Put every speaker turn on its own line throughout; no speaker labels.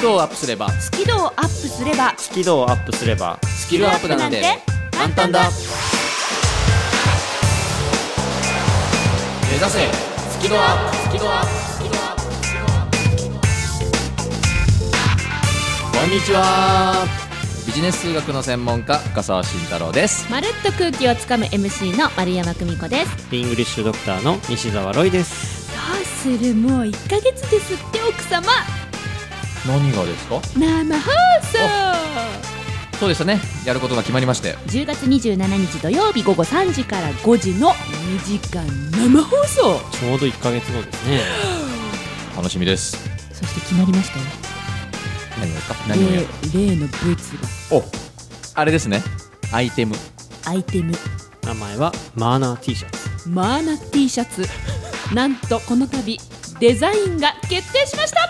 キ度をアップすれば。
スキルをアップすれば。
スキルをアップすれば。
スキルアップなんて。簡単だ。目指せ。スキルアップ。スキルアップ。スキルアップ。スキルアップこんにちは。ビジネス数学の専門家深澤慎太郎です。
まるっと空気をつかむ MC の丸山久美子です。
イングリッシュドクターの西澤ロイです。
どうする？もう1ヶ月ですって奥様
何がですか？
生放送。
そうでしたね。やることが決まりまして。
10月27日土曜日午後3時から5時の2時間生放送。
ちょうど1ヶ月後ですね。
楽しみです。
そして決まりましたよ。
何ですか？何をやる？
例例のブツが。
おあれですね。アイテム。
アイテム。
名前はマーナー T シャツ。
マーナ T シャツ。なんとこの度デザインが決定しました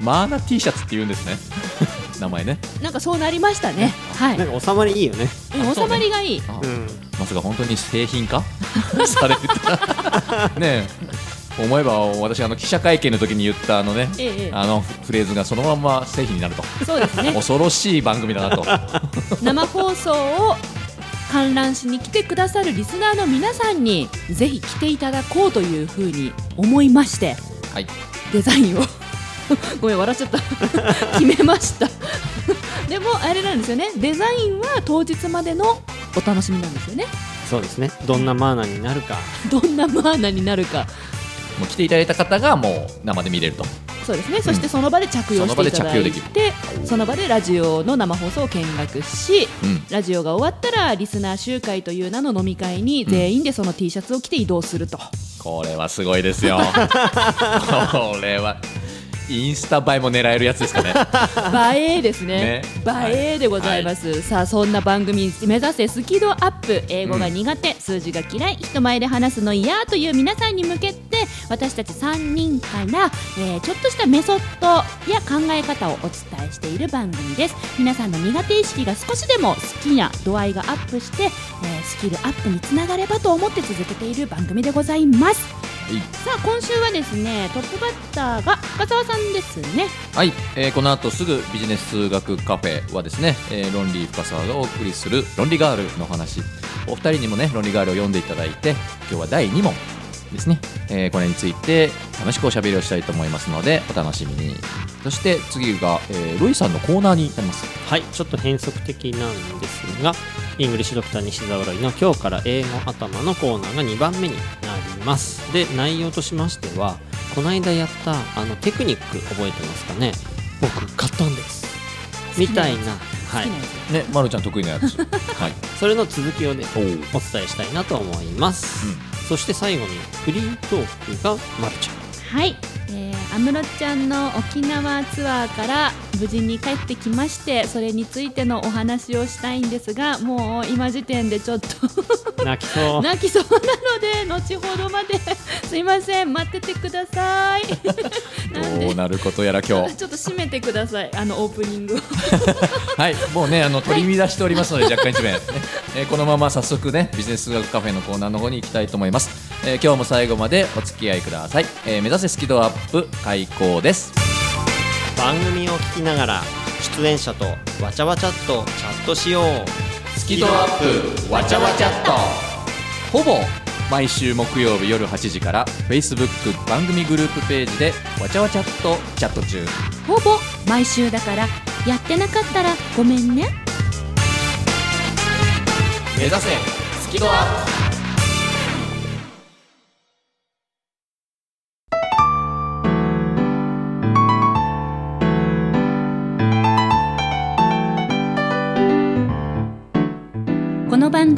マーナ T シャツって言うんですね。名前ね。
なんかそうなりましたね。はい。
なんか収まりいいよね。
うん収まりがいい。
あ
うん。
まさか本当に製品化？されてた ねえ。思えば私あの記者会見の時に言ったあのね
ええええ。
あのフレーズがそのまま製品になると。
そうですね。
恐ろしい番組だなと。
生放送を観覧しに来てくださるリスナーの皆さんにぜひ来ていただこうというふうに思いまして
はい。
デザインを ごめん笑っちゃった。決めました。でもあれなんですよね。デザインは当日までのお楽しみなんですよね。
そうですね。どんなマーナーになるか。
どんなマーナになるか。
もう来ていただいた方がもう生で見れると。
そうですね。そしてその場で着用していただい
その場で着用でき
てその場でラジオの生放送を見学し
うん。
ラジオが終わったらリスナー集会という名の飲み会に全員でその T シャツを着て移動すると、
これはすごいですよ。これはインスタ映えも狙えるやつですかね。
映えですね。
ね。
映えでございます、さあそんな番組目指せスキルアップ。英語が苦手、数字が嫌い。人前で話すの嫌という皆さんに向けて私たち3人から、えーちょっとしたメソッドや考え方をお伝えしている番組です。皆さんの苦手意識が少しでも好きな度合いがアップして、えースキルアップにつながればと思って続けている番組でございますさあ今週はですねトップバッターが深澤さんですね。
はい、えーこの後すぐビジネス数学カフェはですね、えーロンリー深沢がお送りする論理ガールの話。お二人にもね論理ガールを読んでいただいて今日は第2問ですね、えーこれについて楽しくおしゃべりをしたいと思いますのでお楽しみに。そして次が、えーロイさんのコーナーになります。
はい。ちょっと変則的なんですがイングリッシュドクター西澤ロイの今日から英語頭のコーナーが2番目にます。で内容としましてはこの間やったあのテクニック覚えてますかね？僕買ったんです。みたいなはい。
ねまるちゃん得意なやつ。はい。
それの続きをね
お
伝えしたいなと思います、そして最後にフリートークがまるちゃん。
はい、えー、安室ちゃんの沖縄ツアーから無事に帰ってきましてそれについてのお話をしたいんですがもう今時点でちょっと
泣きそう。
泣きそうなので後ほどまですいません待っててください。
どうなることやら今日。
ちょっと締めてくださいあのオープニングを。
はい、もうね、あの取り乱しておりますので、若干一面、ねえーこのまま早速ね、ビジネスカフェのコーナーの方に行きたいと思います。えー今日も最後までお付き合いください。えー目指せスキドアップ開講です。
番組を聞きながら出演者とわちゃわちゃっとチャットしよう
スキドアップわちゃわちゃっと。ほぼ毎週木曜日夜8時から Facebook 番組グループページでわちゃわちゃっとチャット中。
ほぼ毎週だからやってなかったらごめんね
目指せスキドアップ。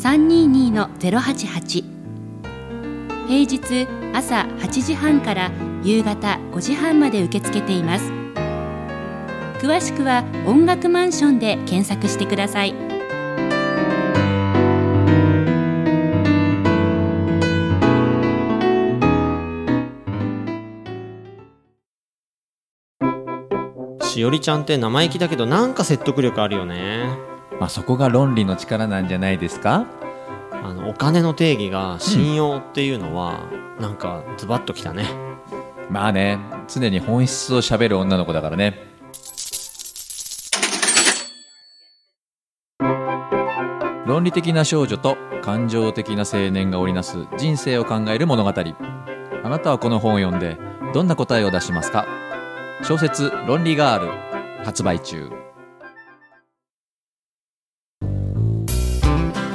0120-322-088平日朝8時半から夕方5時半まで受け付けています。詳しくは音楽マンションで検索してください。
しおりちゃんって生意気だけどなんか説得力あるよね。
まあそこが論理の力なんじゃないですか？
あのお金の定義が信用っていうのは、なんかズバッときたね。
まあね常に本質を喋る女の子だからね。論理的な少女と感情的な青年が織りなす人生を考える物語。あなたはこの本を読んでどんな答えを出しますか？小説「論理ガール」発売中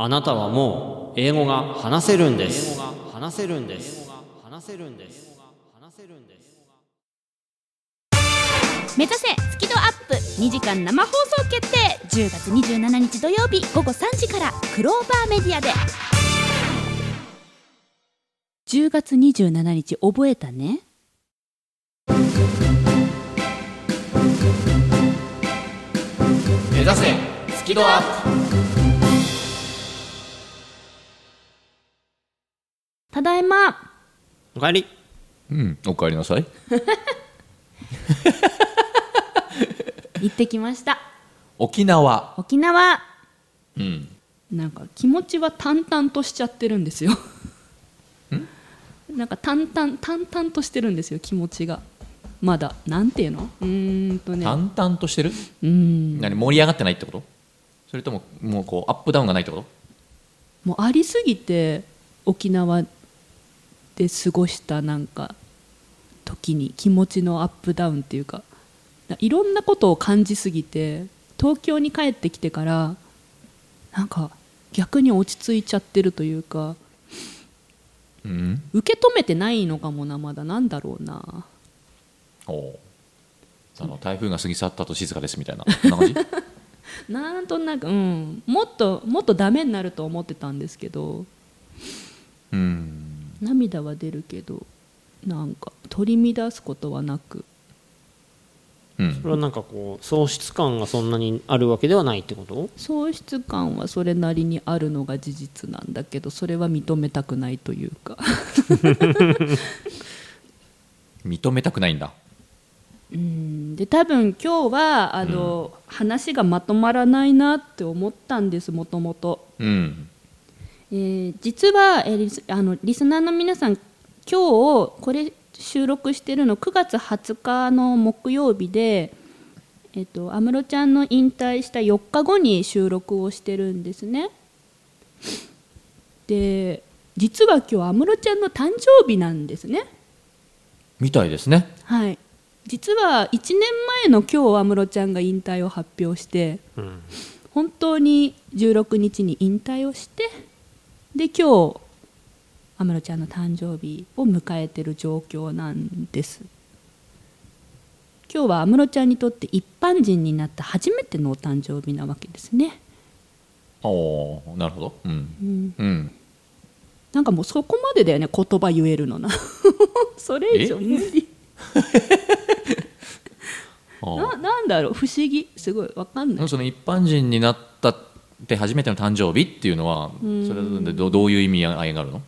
あなたはもう英語が話せるんです。話せるんです話せるんです。話せるんです。
目指せスキドアップ。2時間生放送決定。10月27日土曜日午後3時から。クローバーメディアで。10月27日覚えたね。
目指せスキドアッ
た
おかえり。
プうんおかえりなさい。
行ってきました。
沖縄。
沖縄。
うん。
なんか気持ちは淡々としちゃってるんですよ。なんか淡々淡々としてるんですよ気持ちが。まだ。なんていうの？うーんとね。
淡々としてる？
うーん。
何盛り上がってないってこと？それとももうこうアップダウンがないってこと？
もうありすぎて沖縄で過ごしたなんか時に気持ちのアップダウンっていうかいろんなことを感じすぎて東京に帰ってきてからなんか逆に落ち着いちゃってるというか
うん？
受け止めてないのかもなまだ。なんだろうな。
おう。あの台風が過ぎ去ったと静かですみたいなそんな感じ？
なんとなくうん。もっともっとダメになると思ってたんですけど。
うん
涙は出るけどなんか取り乱すことはなく。
うん。
それはなんかこう喪失感がそんなにあるわけではないってこと？
喪失感はそれなりにあるのが事実なんだけどそれは認めたくないというか。
認めたくないんだ。
うん。で多分今日はあの、話がまとまらないなって思ったんですもともと。
うん
えー実は、えーリスあのリスナーの皆さん今日これ収録してるの9月20日の木曜日でえっと安室ちゃんの引退した4日後に収録をしてるんですね。で実は今日安室ちゃんの誕生日なんですね。
みたいですね。
はい。実は1年前の今日安室ちゃんが引退を発表して
うん。
本当に16日に引退をしてで今日安室ちゃんの誕生日を迎えてる状況なんです。今日は安室ちゃんにとって一般人になった初めてのお誕生日なわけですね、
おおなるほど。うん。
うん、
うん。
なんかもうそこまでだよね言葉言えるのな。それ以上無理。
あ
ななんだろう不思議。すごいわかんない。
あその一般人になったって初めての誕生日っていうのはそれはどどういう意味合いがあるの？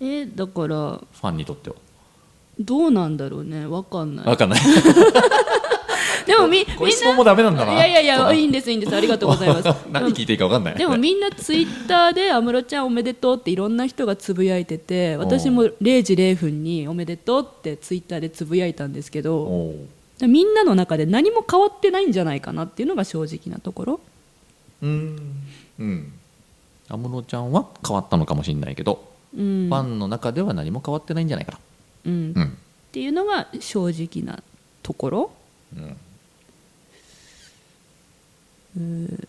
えだから
ファンにとっては。
どうなんだろうね。わかんない。
分かんない。
でもみみん
なんだな。い
やいやいやいいんですいいんです。ありがとうございます。
何聞いていいか分かんない。
でもみんなツイッターで安室ちゃんおめでとうっていろんな人がつぶやいてて私も0時0分におめでとうってツイッターでつぶやいたんですけどみんなの中で何も変わってないんじゃないかなっていうのが正直なところ
うん。うん安室ちゃんは変わったのかもしれないけど、
うん。
ファンの中では何も変わってないんじゃないか
うん。
なうん。
っていうのが正直なところ。
うん。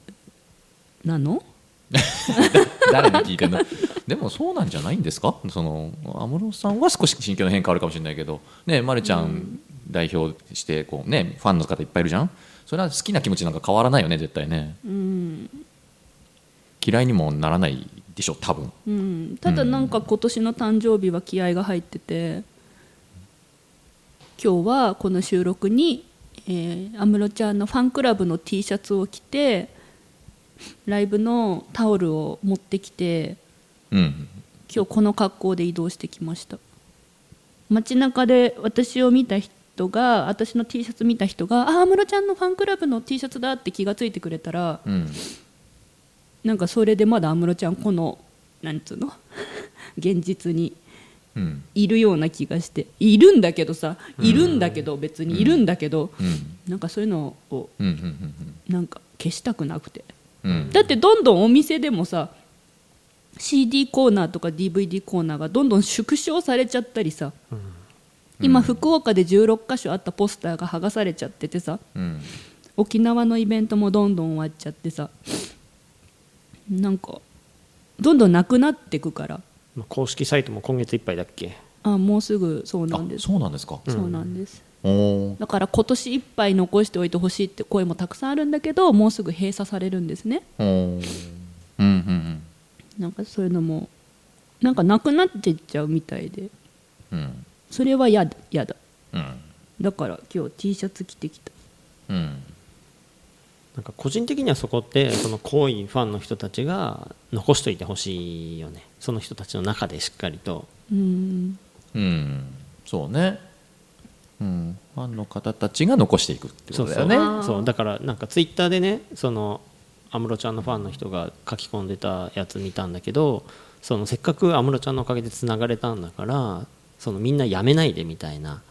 なの？
誰に聞いてんの？でもそうなんじゃないんですか？その安室さんは少し心境の変化あるかもしれないけど。ねまるちゃん代表してこうねファンの方いっぱいいるじゃんそれは好きな気持ちなんか変わらないよね絶対ね。
うん、
嫌いにもならないでしょ多分。
うん、ただなんか今年の誕生日は気合が入ってて今日はこの収録にえー安室、ちゃんのファンクラブの T シャツを着てライブのタオルを持ってきて
うん。
今日この格好で移動してきました。街中で私を見た人が私の T シャツ見た人が「あ安室ちゃんのファンクラブの T シャツだ」って気がついてくれたら
うん。
なんかそれでまだ安室ちゃんこのなんつうの？現実に
うん。
いるような気がして。いるんだけどさいるんだけど別にいるんだけど
うん。
なんかそういうのを
うんうん
なんか消したくなくて。
うん。うん
だってどんどんお店でもさ CD コーナーとか DVD コーナーがどんどん縮小されちゃったりさ今福岡で16箇所あったポスターが剥がされちゃっててさ。
うん。
沖縄のイベントもどんどん終わっちゃってさ。なんかどんどんなくなってくから。
まあ公式サイトも今月いっぱいだっけ？
あもうすぐそうなんで
あ
す
そうなんですか。
そうなんです。
おお
だから今年いっぱい残しておいてほしいって声もたくさんあるんだけどもうすぐ閉鎖されるんですね。
おー。うんうん
なんかそういうのもなんかなくなっていっちゃうみたいで。
うんうん
それは嫌だ嫌だ。
うん。
だから今日 T シャツ着てきた。
うん。
なんか個人的にはそこってその濃いファンの人たちが残しといてほしいよね。その人たちの中でしっかりと。
うん。
うん。そうね。うん。ファンの方たちが残していくってことだよね。
そうだからなんかツイッターでねその安室ちゃんのファンの人が書き込んでたやつ見たんだけどそのせっかく安室ちゃんのおかげでつながれたんだからそのみんなやめないでみたいな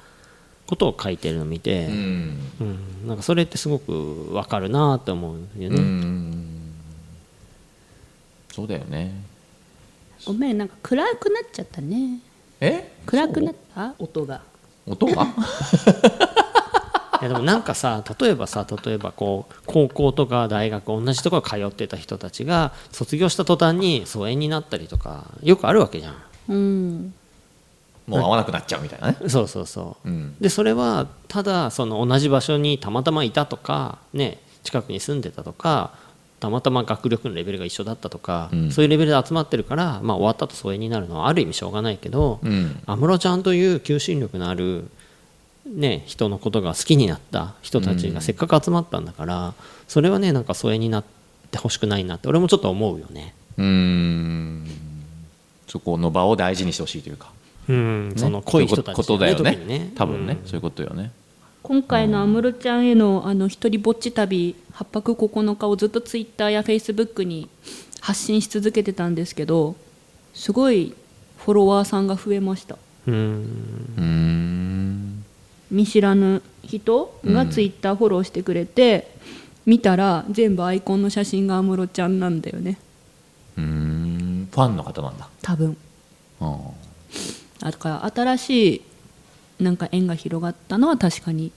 ことを書いてるのを見て、
うん。
うん。なんかそれってすごくわかるなって思うよ
う
ね。
ん。そうだよね。
ごめんなんか暗くなっちゃったね。
え？
暗くなった？音が。
音が？
いやでもなんかさ例えばさ例えばこう高校とか大学同じところ通ってた人たちが卒業した途端に疎遠になったりとかよくあるわけじゃん。
うん
もう会わなくなっちゃうみたいなね。
そうそうそう。
うん。
でそれはただその同じ場所にたまたまいたとかね近くに住んでたとかたまたま学力のレベルが一緒だったとか、
うん。
そういうレベルで集まってるから、まあ、終わったと疎遠になるのはある意味しょうがないけど
うん。
安室、ちゃんという求心力のある、ね、人のことが好きになった人たちがせっかく集まったんだから、それはねなんか疎遠になってほしくないなって俺もちょっと思うよね。
うん。そこの場を大事にしてほしいというか
うん、
ね。
その濃い人たち
そういうことだよね。
ね。
多分ね、
うん。
そういうことよね。
今回の安室ちゃんへのあの一人ぼっち旅8泊9日をずっとツイッターやフェイスブックに発信し続けてたんですけどすごいフォロワーさんが増えました。
うん
うん。
見知らぬ人がツイッターフォローしてくれて、見たら全部アイコンの写真が安室ちゃんなんだよね。
うん。ファンの方なんだ。
多分。
うん
だから新しいなんか縁が広がったのは確かに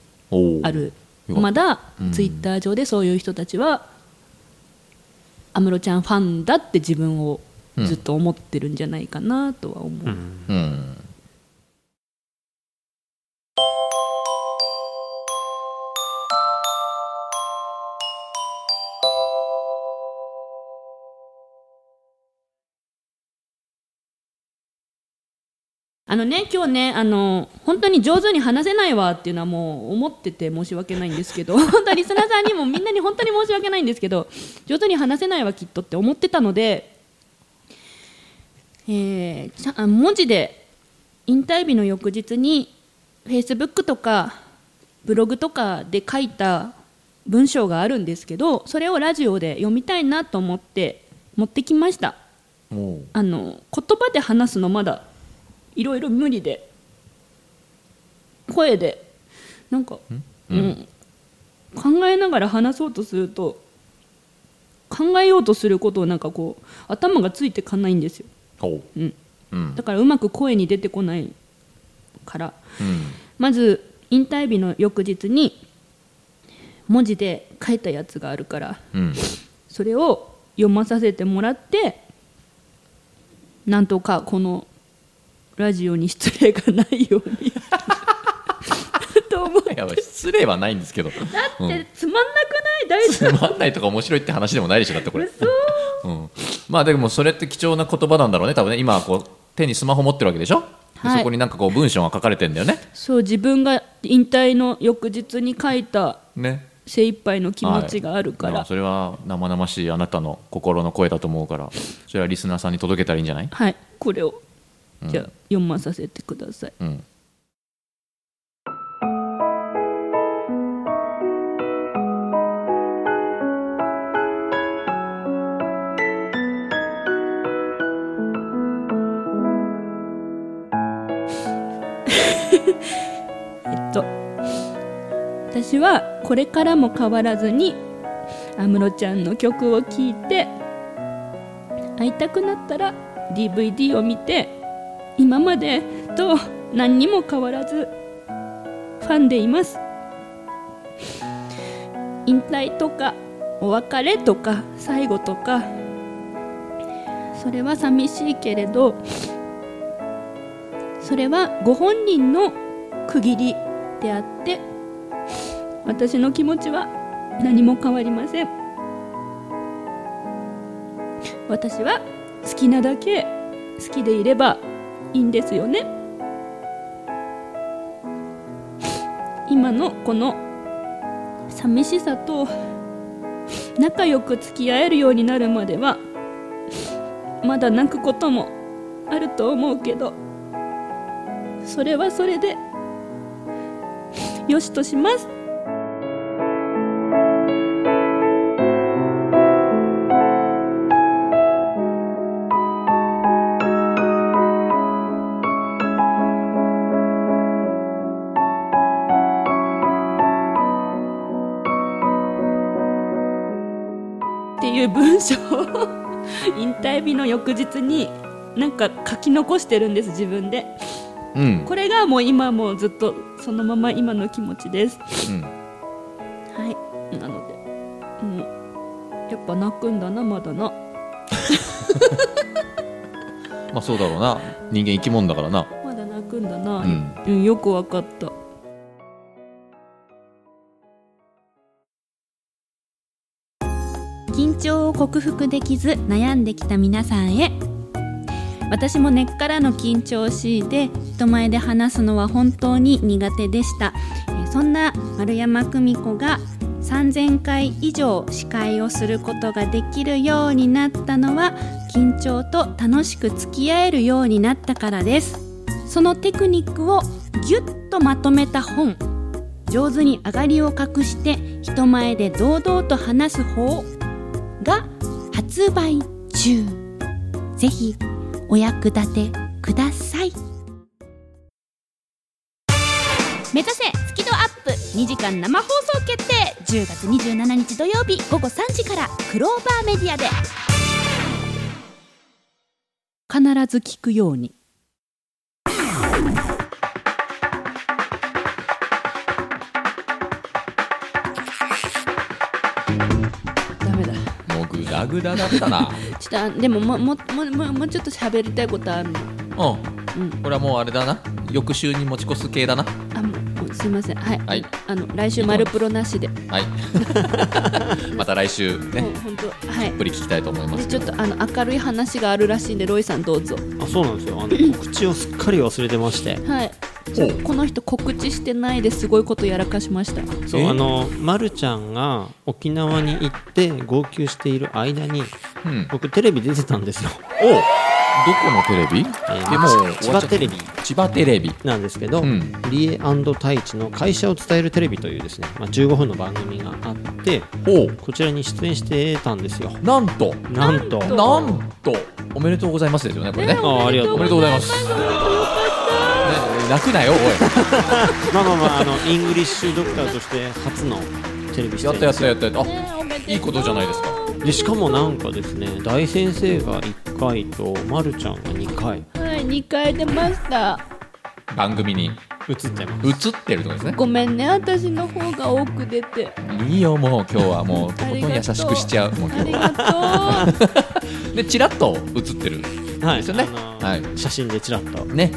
ある。まだ
うん。
ツイッター上でそういう人たちは安室ちゃんファンだって自分をずっと思ってるんじゃないかなとは思う、
うん。
うん
あのね今日ねあの本当に上手に話せないわっていうのはもう思ってて申し訳ないんですけど 本当はリスナーさんにもみんなに本当に申し訳ないんですけど上手に話せないわきっとって思ってたので、えーちゃあ文字で引退日の翌日にフェイスブックとかブログとかで書いた文章があるんですけどそれをラジオで読みたいなと思って持ってきました。あの言葉で話すのまだいろいろ無理で声でなんか、うん？考えながら話そうとすると考えようとすることをなんかこう頭がついてかないんですよ、
おう。
うん、
うん。
だからうまく声に出てこないから。
うん。
まず引退日の翌日に文字で書いたやつがあるから
うん。
それを読まさせてもらってなんとかこのラジオに失礼がないように。と思う
いや失礼はないんですけど。
だってつまんなくない？大
つ
丈
まんないとか面白いって話でもないでしょだってこれ、
夫
うん、まあでもそれって貴重な言葉なんだろうね。多分ね今こう手にスマホ持ってるわけでしょ、で
はい。
そこになんかこう文章が書かれてんだよね。
そう自分が引退の翌日に書いた
ね。
精一杯の気持ちがあるから。
まあそれは生々しいあなたの心の声だと思うからそれはリスナーさんに届けたらいいんじゃない、
はい。これを。
うん
じゃあ読まさせてください。
うん、
えっと私はこれからも変わらずに安室ちゃんの曲を聴いて会いたくなったら DVD を見て今までと何にも変わらずファンでいます。引退とかお別れとか最後とかそれは寂しいけれどそれはご本人の区切りであって私の気持ちは何も変わりません。私は好きなだけ好きでいればいいんですよね。今のこの寂しさと仲良く付き合えるようになるまではまだ泣くこともあると思うけどそれはそれでよしとします。日の翌日になんか書き残してるんです自分で。
うん。
これがもう今もうずっとそのまま今の気持ちです。
うん、
はい。なのでもうやっぱ泣くんだなまだな。
まあそうだろうな。人間生き物だからな。
まだ泣くんだな、
うん。
うん、よくわかった緊張を克服できず悩んできた皆さんへ。私も根っからの緊張しいで人前で話すのは本当に苦手でした。そんな丸山久美子が3000回以上司会をすることができるようになったのは緊張と楽しく付き合えるようになったからです。そのテクニックをぎゅっとまとめた本。上手に上がりを隠して人前で堂々と話す方が発売中。ぜひお役立てください。目指せスキドアップ。2時間生放送決定。10月27日土曜日午後3時からクローバーメディアで。必ず聞くように。ダ
グダだったな。
ちょっとあでももももももうちょっと喋りたいことあるの。
うん。
うん。
これはもうあれだな。翌週に持ち越す系だな。
あもうすいません。はい、
はい。
あの来週丸プロなしで。
はい。また来週ね。
本当はい。
たっぷり聞きたいと思いま
ですちょっとあの明るい話があるらしいんでロイさんどうぞ。
あそうなんですよ。あの告知をすっかり忘れてまして。
はいこの人告知してないですごいことやらかしました。
え
そうあの、ま、るちゃんが沖縄に行って号泣している間に
うん。
僕テレビ出てたんですよ、
おどこのテレビ？
えー
でもう
千葉テレビ。
千葉テレビ。
なんですけど、
うん。
リエ太一の会社を伝えるテレビというですね、まあ、15分の番組があって
お。
こちらに出演してたんですよ。
なんと。
なんと。
なんと。
なんとおめでとうございますですよねこれね。
ね
あありがとう
おめでとうございます。ね泣くなよおい。
まあまあまああのイングリッシュドクターとして初のテレビ出演。
やったやったやったやった。あいいことじゃないですか。
でしかもなんかですね大先生が1回とまるちゃんが2回。
はい2回出ました。
番組に。
映っちゃいます。
映ってるってことですね。
ごめんね私の方が多く出て。
いいよもう今日はもうとことん優しくしちゃうもう今日
ありがと
でチラッと映ってる
はい
ですよね。
あのー
はい
写真でちらっと。
ね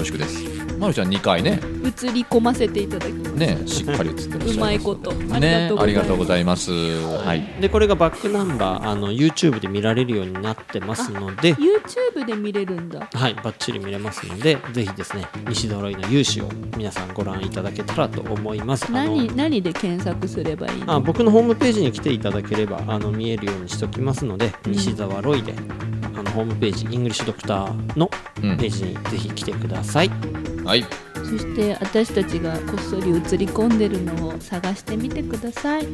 恐縮です。まるちゃん2回ね。
う映り込ませていただきます。
ねしっかり映ってらっしゃいます。
うまいこと。
ねありがとうご
い
ざいます。はい。
でこれがバックナンバーあの YouTube で見られるようになってますので。
YouTube で見れるんだ。
はい、バッチリ見れますので、ぜひですね、西揃いの勇姿を皆さんご覧いただけたらと思います。
何何で検索すればいいの？
あ僕のホームページに来ていただければあの見えるようにしておきますので、
うん。
西澤ロイであのホームページ、イングリッシュドクターの
うん。
ページにぜひ来てください。
はい。
そして私たちがこっそり映り込んでるのを探してみてください。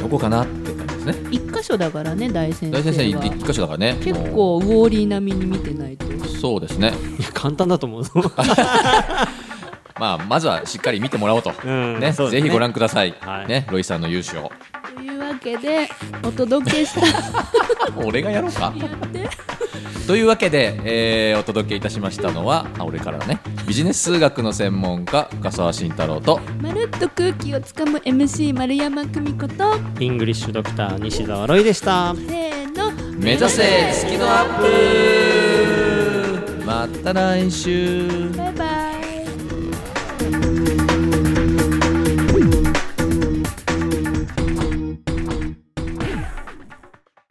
どこかなって感じですね。
一箇所だからね大先生は。
大先生一箇所だからね。
結
も
構ウォーリー並みに見てないと。
うそうですね。
簡単だと思うぞ。
まあまずはしっかり見てもらおうと。
うん
ね
ね。
ぜひご覧ください。
はい。
ねロイさんの優勝
というわけでお届けした。
俺がやろうか。
やって
というわけで、えーお届けいたしましたのはあ俺からね。ビジネス数学の専門家深澤慎太郎と
まるっと空気をつかむ MC 丸山久美子と
イングリッシュドクター西澤ロイでした。
せーの。
目指せスキドアップ。また来週。
バイバイ